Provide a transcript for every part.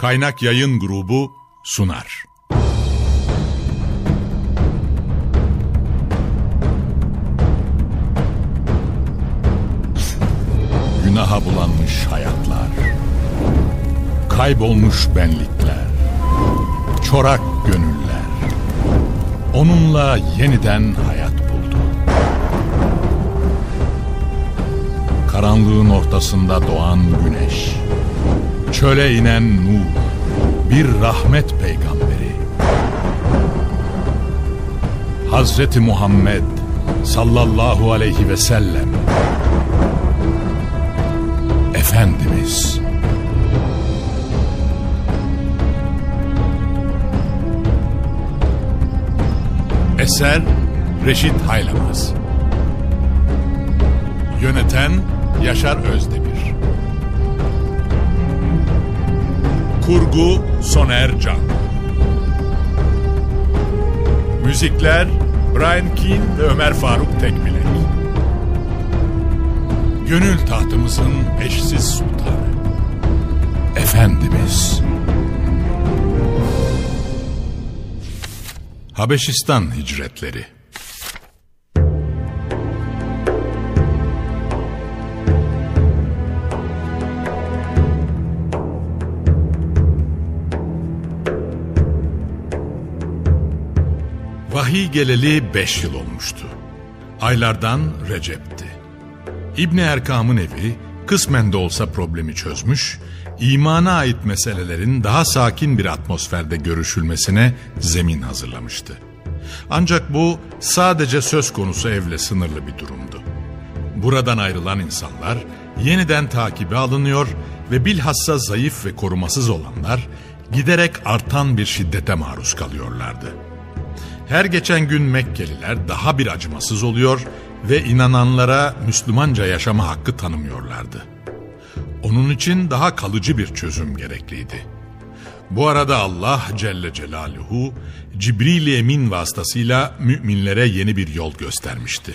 Kaynak Yayın Grubu sunar. Günaha bulanmış hayatlar, kaybolmuş benlikler, çorak gönüller, onunla yeniden hayat buldu. Karanlığın ortasında doğan güneş, çöle inen nur, bir rahmet peygamberi. Hazreti Muhammed sallallahu aleyhi ve sellem Efendimiz. Eser Reşit Haylamaz. Yöneten Yaşar Özdemir Kurgu Soner Can. Müzikler Brian Keane ve Ömer Faruk Tekbilek. Gönül tahtımızın eşsiz sultanı Efendimiz. Habeşistan hicretleri Vahiy geleli beş yıl olmuştu. Aylardan Recep'ti. İbni Erkam'ın evi kısmen de olsa problemi çözmüş, imana ait meselelerin daha sakin bir atmosferde görüşülmesine zemin hazırlamıştı. Ancak bu sadece söz konusu evle sınırlı bir durumdu. Buradan ayrılan insanlar yeniden takibe alınıyor ve bilhassa zayıf ve korumasız olanlar giderek artan bir şiddete maruz kalıyorlardı. Her geçen gün Mekkeliler daha bir acımasız oluyor ve inananlara Müslümanca yaşama hakkı tanımıyorlardı. Onun için daha kalıcı bir çözüm gerekliydi. Bu arada Allah Celle Celaluhu Cibril-i Emin vasıtasıyla müminlere yeni bir yol göstermişti.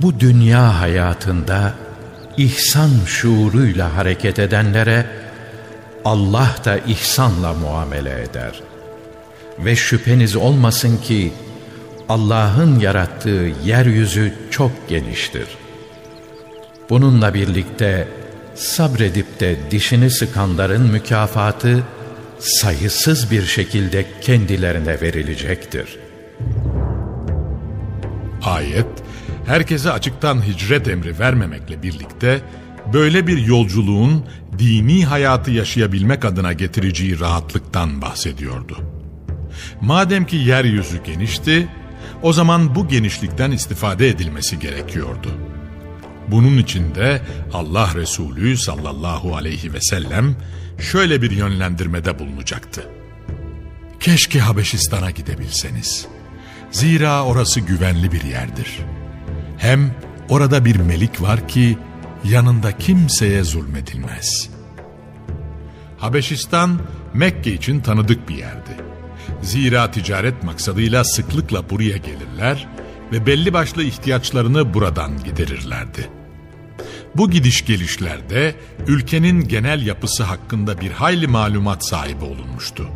Bu dünya hayatında ihsan şuuruyla hareket edenlere Allah da ihsanla muamele eder. Ve şüpheniz olmasın ki Allah'ın yarattığı yeryüzü çok geniştir. Bununla birlikte sabredip de dişini sıkanların mükafatı sayısız bir şekilde kendilerine verilecektir. Ayet, herkese açıktan hicret emri vermemekle birlikte böyle bir yolculuğun dini hayatı yaşayabilmek adına getireceği rahatlıktan bahsediyordu. Madem ki yeryüzü genişti, o zaman bu genişlikten istifade edilmesi gerekiyordu. Bunun için de Allah Resulü sallallahu aleyhi ve sellem şöyle bir yönlendirmede bulunacaktı. Keşke Habeşistan'a gidebilseniz. Zira orası güvenli bir yerdir. Hem orada bir melik var ki yanında kimseye zulmedilmez. Habeşistan Mekke için tanıdık bir yerdi. Zira ticaret maksadıyla sıklıkla buraya gelirler ve belli başlı ihtiyaçlarını buradan giderirlerdi. Bu gidiş gelişlerde ülkenin genel yapısı hakkında bir hayli malumat sahibi olunmuştu.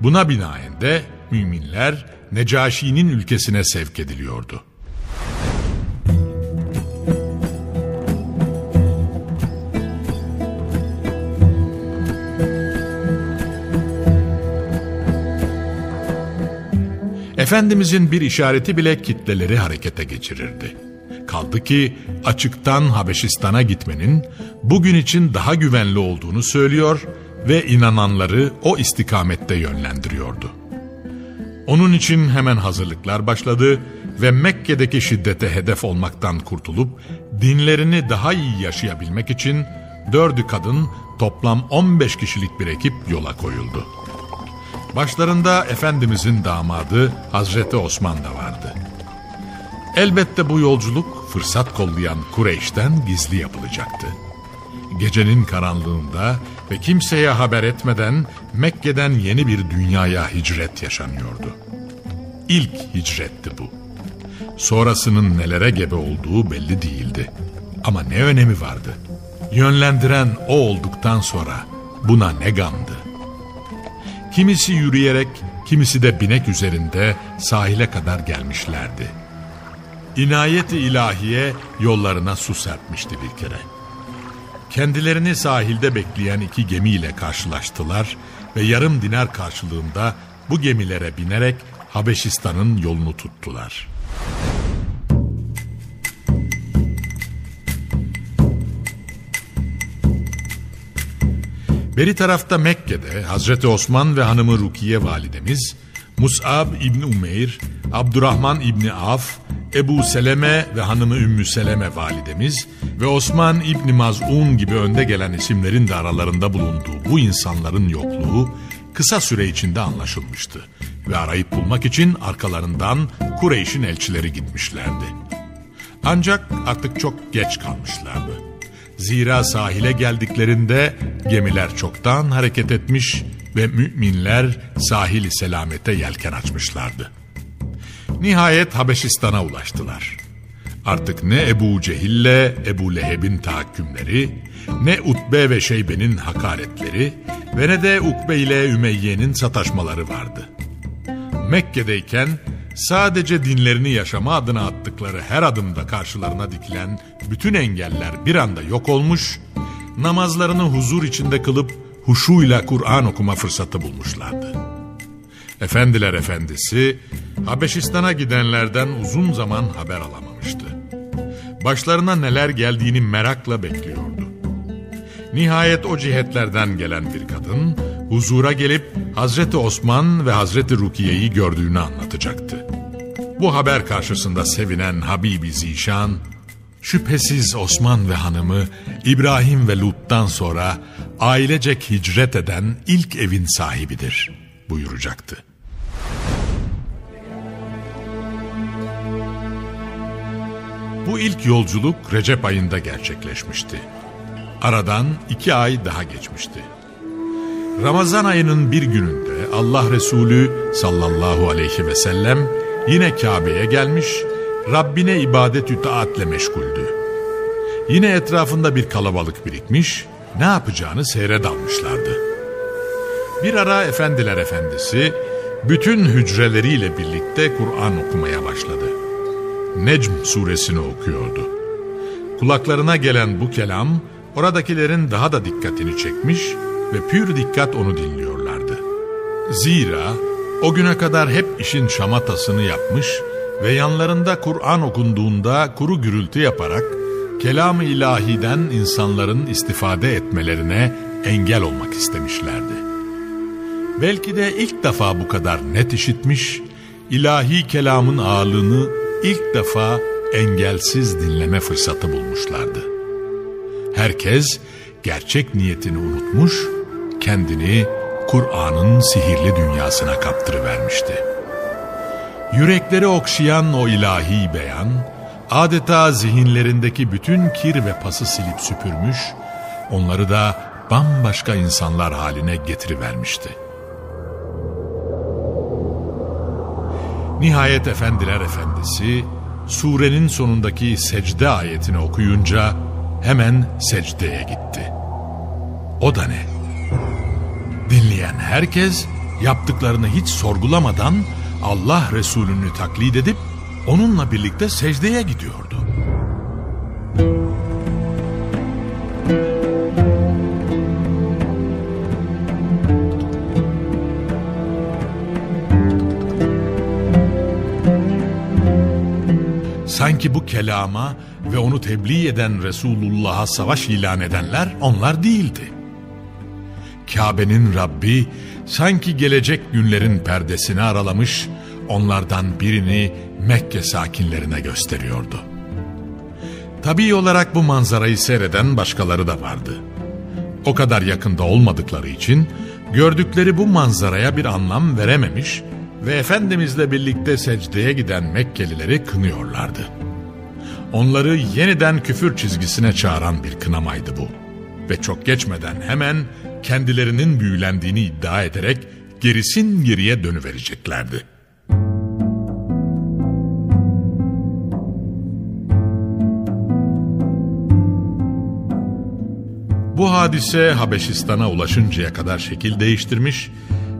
Buna binaen de müminler Necaşi'nin ülkesine sevk ediliyordu. Efendimizin bir işareti bile kitleleri harekete geçirirdi. Kaldı ki açıktan Habeşistan'a gitmenin bugün için daha güvenli olduğunu söylüyor ve inananları o istikamette yönlendiriyordu. Onun için hemen hazırlıklar başladı ve Mekke'deki şiddete hedef olmaktan kurtulup dinlerini daha iyi yaşayabilmek için dördü kadın toplam 15 kişilik bir ekip yola koyuldu. Başlarında Efendimizin damadı Hazreti Osman da vardı. Elbette bu yolculuk fırsat kollayan Kureyş'ten gizli yapılacaktı. Gecenin karanlığında ve kimseye haber etmeden Mekke'den yeni bir dünyaya hicret yaşanıyordu. İlk hicretti bu. Sonrasının nelere gebe olduğu belli değildi. Ama ne önemi vardı? Yönlendiren o olduktan sonra buna ne gamdı? Kimisi yürüyerek, kimisi de binek üzerinde sahile kadar gelmişlerdi. İnayeti ilahiye yollarına su serpmişti bir kere. Kendilerini sahilde bekleyen iki gemiyle karşılaştılar ve yarım dinar karşılığında bu gemilere binerek Habeşistan'ın yolunu tuttular. Beri tarafta Mekke'de Hazreti Osman ve hanımı Rukiye validemiz, Mus'ab İbni Umeyr, Abdurrahman İbni Af, Ebu Seleme ve hanımı Ümmü Seleme validemiz ve Osman İbni Maz'un gibi önde gelen isimlerin de aralarında bulunduğu bu insanların yokluğu kısa süre içinde anlaşılmıştı. Ve arayıp bulmak için arkalarından Kureyş'in elçileri gitmişlerdi. Ancak artık çok geç kalmışlardı. Zira sahile geldiklerinde gemiler çoktan hareket etmiş ve müminler sahili selamete yelken açmışlardı. Nihayet Habeşistan'a ulaştılar. Artık ne Ebu Cehil'le Ebu Leheb'in tahakkümleri, ne Utbe ve Şeybe'nin hakaretleri ve ne de Ukbe ile Ümeyye'nin sataşmaları vardı. Mekke'deyken sadece dinlerini yaşama adına attıkları her adımda karşılarına dikilen bütün engeller bir anda yok olmuş, namazlarını huzur içinde kılıp huşuyla Kur'an okuma fırsatı bulmuşlardı. Efendiler efendisi Habeşistan'a gidenlerden uzun zaman haber alamamıştı. Başlarına neler geldiğini merakla bekliyordu. Nihayet o cihetlerden gelen bir kadın huzura gelip Hazreti Osman ve Hazreti Rukiye'yi gördüğünü anlatacaktı. Bu haber karşısında sevinen Habibi Zişan, şüphesiz Osman ve hanımı İbrahim ve Lut'tan sonra ailecek hicret eden ilk evin sahibidir buyuracaktı. Bu ilk yolculuk Recep ayında gerçekleşmişti. Aradan iki ay daha geçmişti. Ramazan ayının bir gününde Allah Resulü sallallahu aleyhi ve sellem yine Kabe'ye gelmiş, Rabbine ibadet taatle meşguldü. Yine etrafında bir kalabalık birikmiş, ne yapacağını seyre dalmışlardı. Bir ara efendiler efendisi bütün hücreleriyle birlikte Kur'an okumaya başladı. Necm suresini okuyordu. Kulaklarına gelen bu kelam oradakilerin daha da dikkatini çekmiş ve pür dikkat onu dinliyorlardı. Zira o güne kadar hep işin şamatasını yapmış ve yanlarında Kur'an okunduğunda kuru gürültü yaparak kelam-ı ilahiden insanların istifade etmelerine engel olmak istemişlerdi. Belki de ilk defa bu kadar net işitmiş, ilahi kelamın ağırlığını ilk defa engelsiz dinleme fırsatı bulmuşlardı. Herkes gerçek niyetini unutmuş, kendini Kur'an'ın sihirli dünyasına kaptırıvermişti. Yürekleri okşayan o ilahi beyan, adeta zihinlerindeki bütün kir ve pası silip süpürmüş, onları da bambaşka insanlar haline getirivermişti. Nihayet Efendiler Efendisi, surenin sonundaki secde ayetini okuyunca hemen secdeye gitti. O da ne? Dinleyen herkes yaptıklarını hiç sorgulamadan Allah Resulü'nü taklit edip onunla birlikte secdeye gidiyordu. Sanki bu kelama ve onu tebliğ eden Resulullah'a savaş ilan edenler onlar değildi. Kabe'nin Rabbi sanki gelecek günlerin perdesini aralamış, onlardan birini Mekke sakinlerine gösteriyordu. Tabii olarak bu manzarayı seyreden başkaları da vardı. O kadar yakında olmadıkları için gördükleri bu manzaraya bir anlam verememiş ve Efendimizle birlikte secdeye giden Mekkelileri kınıyorlardı. Onları yeniden küfür çizgisine çağıran bir kınamaydı bu. Ve çok geçmeden hemen kendilerinin büyülendiğini iddia ederek gerisin geriye dönüvereceklerdi. hadise Habeşistan'a ulaşıncaya kadar şekil değiştirmiş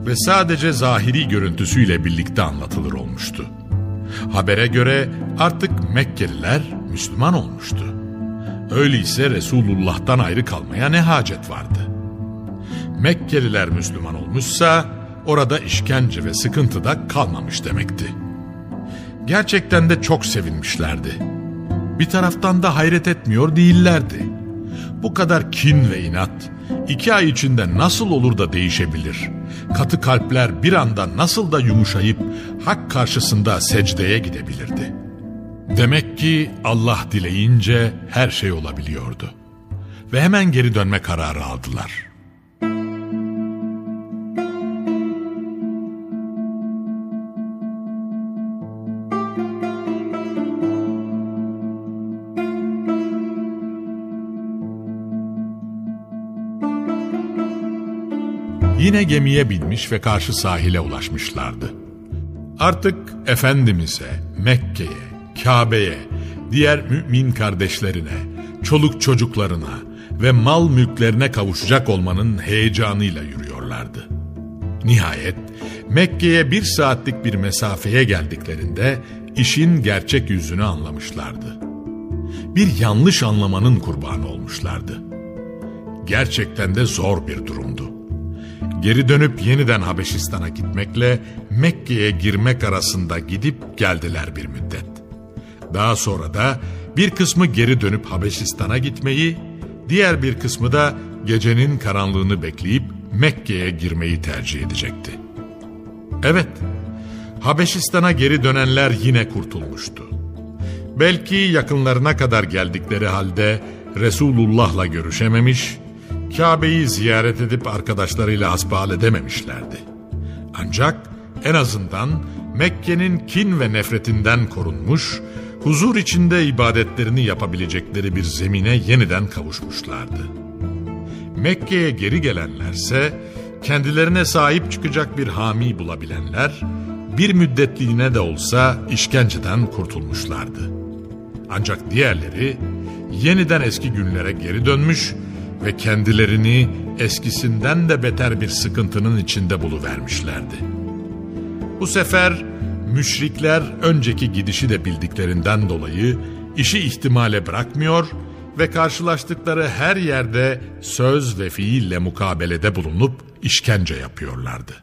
ve sadece zahiri görüntüsüyle birlikte anlatılır olmuştu. Habere göre artık Mekkeliler Müslüman olmuştu. Öyleyse Resulullah'tan ayrı kalmaya ne hacet vardı? Mekkeliler Müslüman olmuşsa orada işkence ve sıkıntı da kalmamış demekti. Gerçekten de çok sevinmişlerdi. Bir taraftan da hayret etmiyor değillerdi. Bu kadar kin ve inat iki ay içinde nasıl olur da değişebilir? Katı kalpler bir anda nasıl da yumuşayıp hak karşısında secdeye gidebilirdi? Demek ki Allah dileyince her şey olabiliyordu. Ve hemen geri dönme kararı aldılar.'' Yine gemiye binmiş ve karşı sahile ulaşmışlardı. Artık Efendimiz'e, Mekke'ye, Kabe'ye, diğer mümin kardeşlerine, çoluk çocuklarına ve mal mülklerine kavuşacak olmanın heyecanıyla yürüyorlardı. Nihayet Mekke'ye bir saatlik bir mesafeye geldiklerinde işin gerçek yüzünü anlamışlardı. Bir yanlış anlamanın kurbanı olmuşlardı. Gerçekten de zor bir durumdu. Geri dönüp yeniden Habeşistan'a gitmekle Mekke'ye girmek arasında gidip geldiler bir müddet. Daha sonra da bir kısmı geri dönüp Habeşistan'a gitmeyi, diğer bir kısmı da gecenin karanlığını bekleyip Mekke'ye girmeyi tercih edecekti. Evet, Habeşistan'a geri dönenler yine kurtulmuştu. Belki yakınlarına kadar geldikleri halde Resulullah'la görüşememiş, Kabe'yi ziyaret edip arkadaşlarıyla asbal edememişlerdi. Ancak en azından Mekke'nin kin ve nefretinden korunmuş, huzur içinde ibadetlerini yapabilecekleri bir zemine yeniden kavuşmuşlardı. Mekke'ye geri gelenlerse kendilerine sahip çıkacak bir hami bulabilenler, bir müddetliğine de olsa işkenceden kurtulmuşlardı. Ancak diğerleri yeniden eski günlere geri dönmüş ve kendilerini eskisinden de beter bir sıkıntının içinde buluvermişlerdi. Bu sefer müşrikler önceki gidişi de bildiklerinden dolayı işi ihtimale bırakmıyor ve karşılaştıkları her yerde söz ve fiille mukabelede bulunup işkence yapıyorlardı.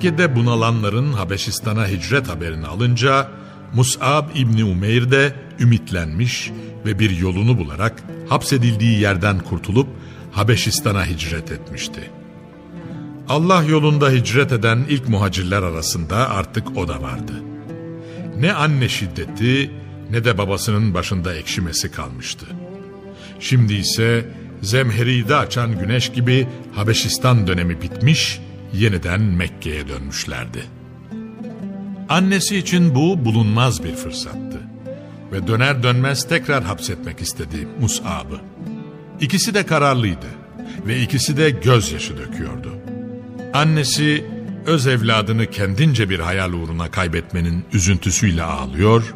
Mekke'de bunalanların Habeşistan'a hicret haberini alınca Mus'ab İbni Umeyr de ümitlenmiş ve bir yolunu bularak hapsedildiği yerden kurtulup Habeşistan'a hicret etmişti. Allah yolunda hicret eden ilk muhacirler arasında artık o da vardı. Ne anne şiddeti ne de babasının başında ekşimesi kalmıştı. Şimdi ise zemheride açan güneş gibi Habeşistan dönemi bitmiş yeniden Mekke'ye dönmüşlerdi. Annesi için bu bulunmaz bir fırsattı ve döner dönmez tekrar hapsetmek istedi Mus'ab'ı. İkisi de kararlıydı ve ikisi de gözyaşı döküyordu. Annesi öz evladını kendince bir hayal uğruna kaybetmenin üzüntüsüyle ağlıyor,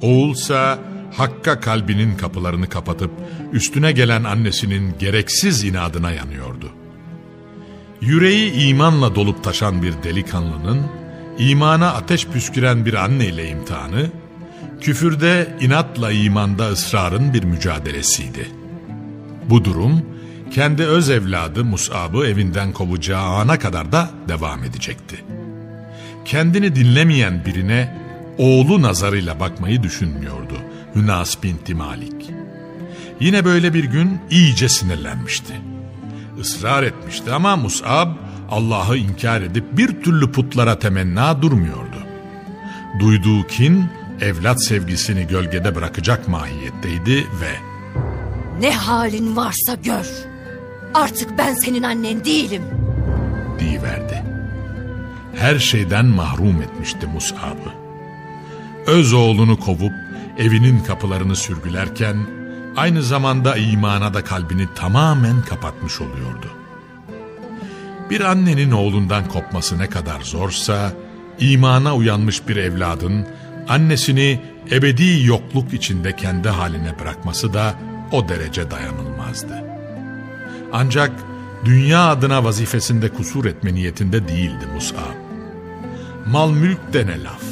oğulsa Hakk'a kalbinin kapılarını kapatıp üstüne gelen annesinin gereksiz inadına yanıyordu. Yüreği imanla dolup taşan bir delikanlının, imana ateş püsküren bir anneyle imtihanı, küfürde inatla imanda ısrarın bir mücadelesiydi. Bu durum, kendi öz evladı Mus'ab'ı evinden kovacağı ana kadar da devam edecekti. Kendini dinlemeyen birine oğlu nazarıyla bakmayı düşünmüyordu Hünas binti Malik. Yine böyle bir gün iyice sinirlenmişti ısrar etmişti ama Mus'ab Allah'ı inkar edip bir türlü putlara temenna durmuyordu. Duyduğu kin evlat sevgisini gölgede bırakacak mahiyetteydi ve Ne halin varsa gör. Artık ben senin annen değilim. Diyiverdi. Her şeyden mahrum etmişti Mus'ab'ı. Öz oğlunu kovup evinin kapılarını sürgülerken aynı zamanda imana da kalbini tamamen kapatmış oluyordu. Bir annenin oğlundan kopması ne kadar zorsa, imana uyanmış bir evladın annesini ebedi yokluk içinde kendi haline bırakması da o derece dayanılmazdı. Ancak dünya adına vazifesinde kusur etme niyetinde değildi Mus'ab. Mal mülk de ne laf.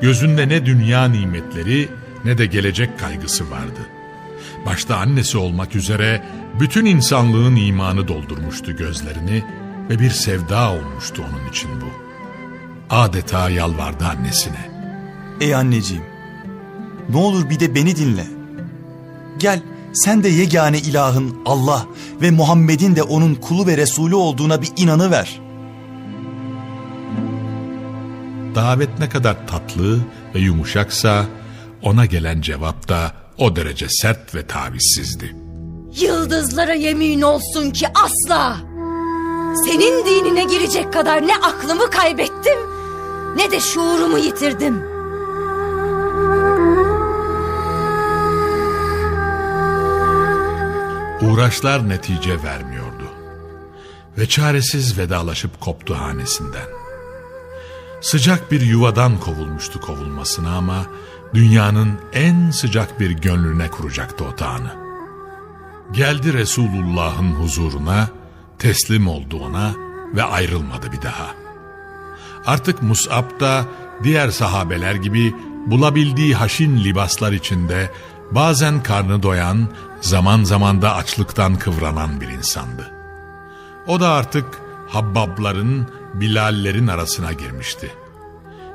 Gözünde ne dünya nimetleri ne de gelecek kaygısı vardı. Başta annesi olmak üzere bütün insanlığın imanı doldurmuştu gözlerini ve bir sevda olmuştu onun için bu. Adeta yalvardı annesine. Ey anneciğim, ne olur bir de beni dinle. Gel sen de yegane ilahın Allah ve Muhammed'in de onun kulu ve Resulü olduğuna bir inanı ver. Davet ne kadar tatlı ve yumuşaksa ona gelen cevap da o derece sert ve tavizsizdi. Yıldızlara yemin olsun ki asla. Senin dinine girecek kadar ne aklımı kaybettim ne de şuurumu yitirdim. Uğraşlar netice vermiyordu. Ve çaresiz vedalaşıp koptu hanesinden. Sıcak bir yuvadan kovulmuştu kovulmasına ama dünyanın en sıcak bir gönlüne kuracaktı otağını. Geldi Resulullah'ın huzuruna, teslim oldu ona ve ayrılmadı bir daha. Artık Mus'ab da diğer sahabeler gibi bulabildiği haşin libaslar içinde bazen karnı doyan, zaman zaman da açlıktan kıvranan bir insandı. O da artık Habbabların, Bilallerin arasına girmişti.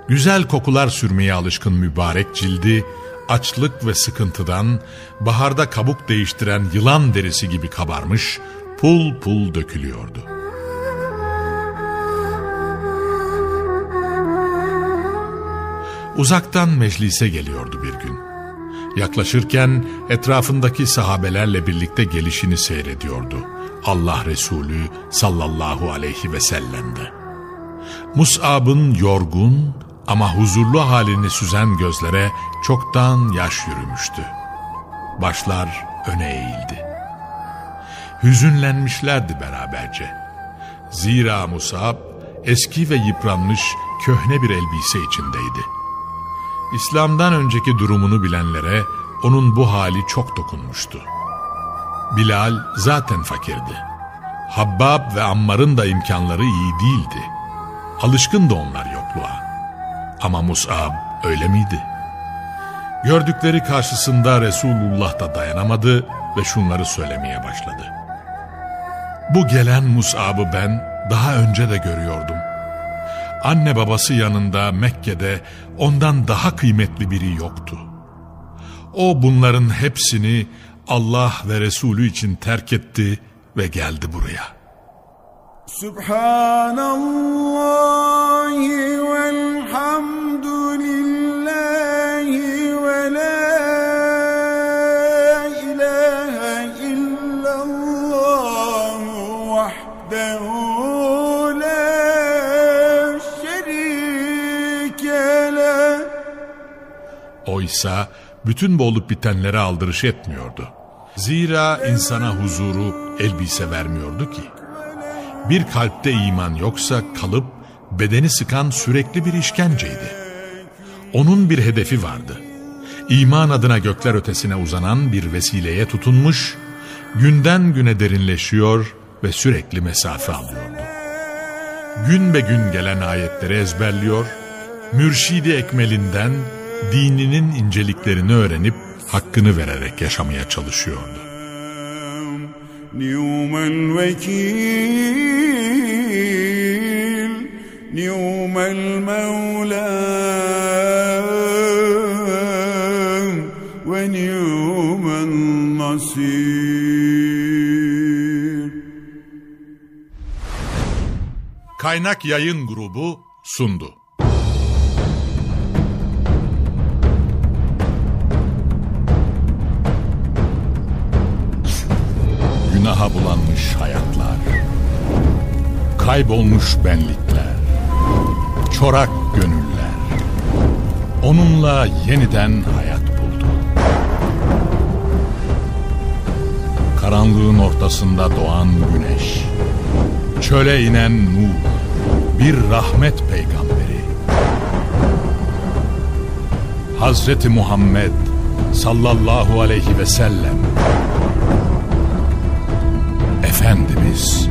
Güzel kokular sürmeye alışkın mübarek cildi, açlık ve sıkıntıdan, baharda kabuk değiştiren yılan derisi gibi kabarmış, pul pul dökülüyordu. Uzaktan meclise geliyordu bir gün. Yaklaşırken etrafındaki sahabelerle birlikte gelişini seyrediyordu. Allah Resulü sallallahu aleyhi ve sellem'de. Mus'ab'ın yorgun ama huzurlu halini süzen gözlere çoktan yaş yürümüştü. Başlar öne eğildi. Hüzünlenmişlerdi beraberce. Zira Musab eski ve yıpranmış köhne bir elbise içindeydi. İslam'dan önceki durumunu bilenlere onun bu hali çok dokunmuştu. Bilal zaten fakirdi. Habbab ve Ammar'ın da imkanları iyi değildi. Alışkındı onlar yokluğa. Ama Mus'ab öyle miydi? Gördükleri karşısında Resulullah da dayanamadı ve şunları söylemeye başladı. Bu gelen Mus'ab'ı ben daha önce de görüyordum. Anne babası yanında Mekke'de ondan daha kıymetli biri yoktu. O bunların hepsini Allah ve Resulü için terk etti ve geldi buraya. Subhanallah velhamdülillah ve la ilahe illallah vahdehu la şerike leh. Oysa bütün bu bitenlere aldırış etmiyordu. Zira insana huzuru elbise vermiyordu ki. Bir kalpte iman yoksa kalıp bedeni sıkan sürekli bir işkenceydi. Onun bir hedefi vardı. İman adına gökler ötesine uzanan bir vesileye tutunmuş, günden güne derinleşiyor ve sürekli mesafe alıyordu. Gün be gün gelen ayetleri ezberliyor, mürşidi ekmelinden dininin inceliklerini öğrenip hakkını vererek yaşamaya çalışıyordu. نعم الوكيل نعم المولى ونعم النصير Kaynak Yayın Grubu sundu. Günaha bulanmış hayatlar, kaybolmuş benlikler, çorak gönüller, onunla yeniden hayat buldu. Karanlığın ortasında doğan güneş, Çöle inen Nuh, bir rahmet peygamberi. Hazreti Muhammed sallallahu aleyhi ve sellem Efendimiz.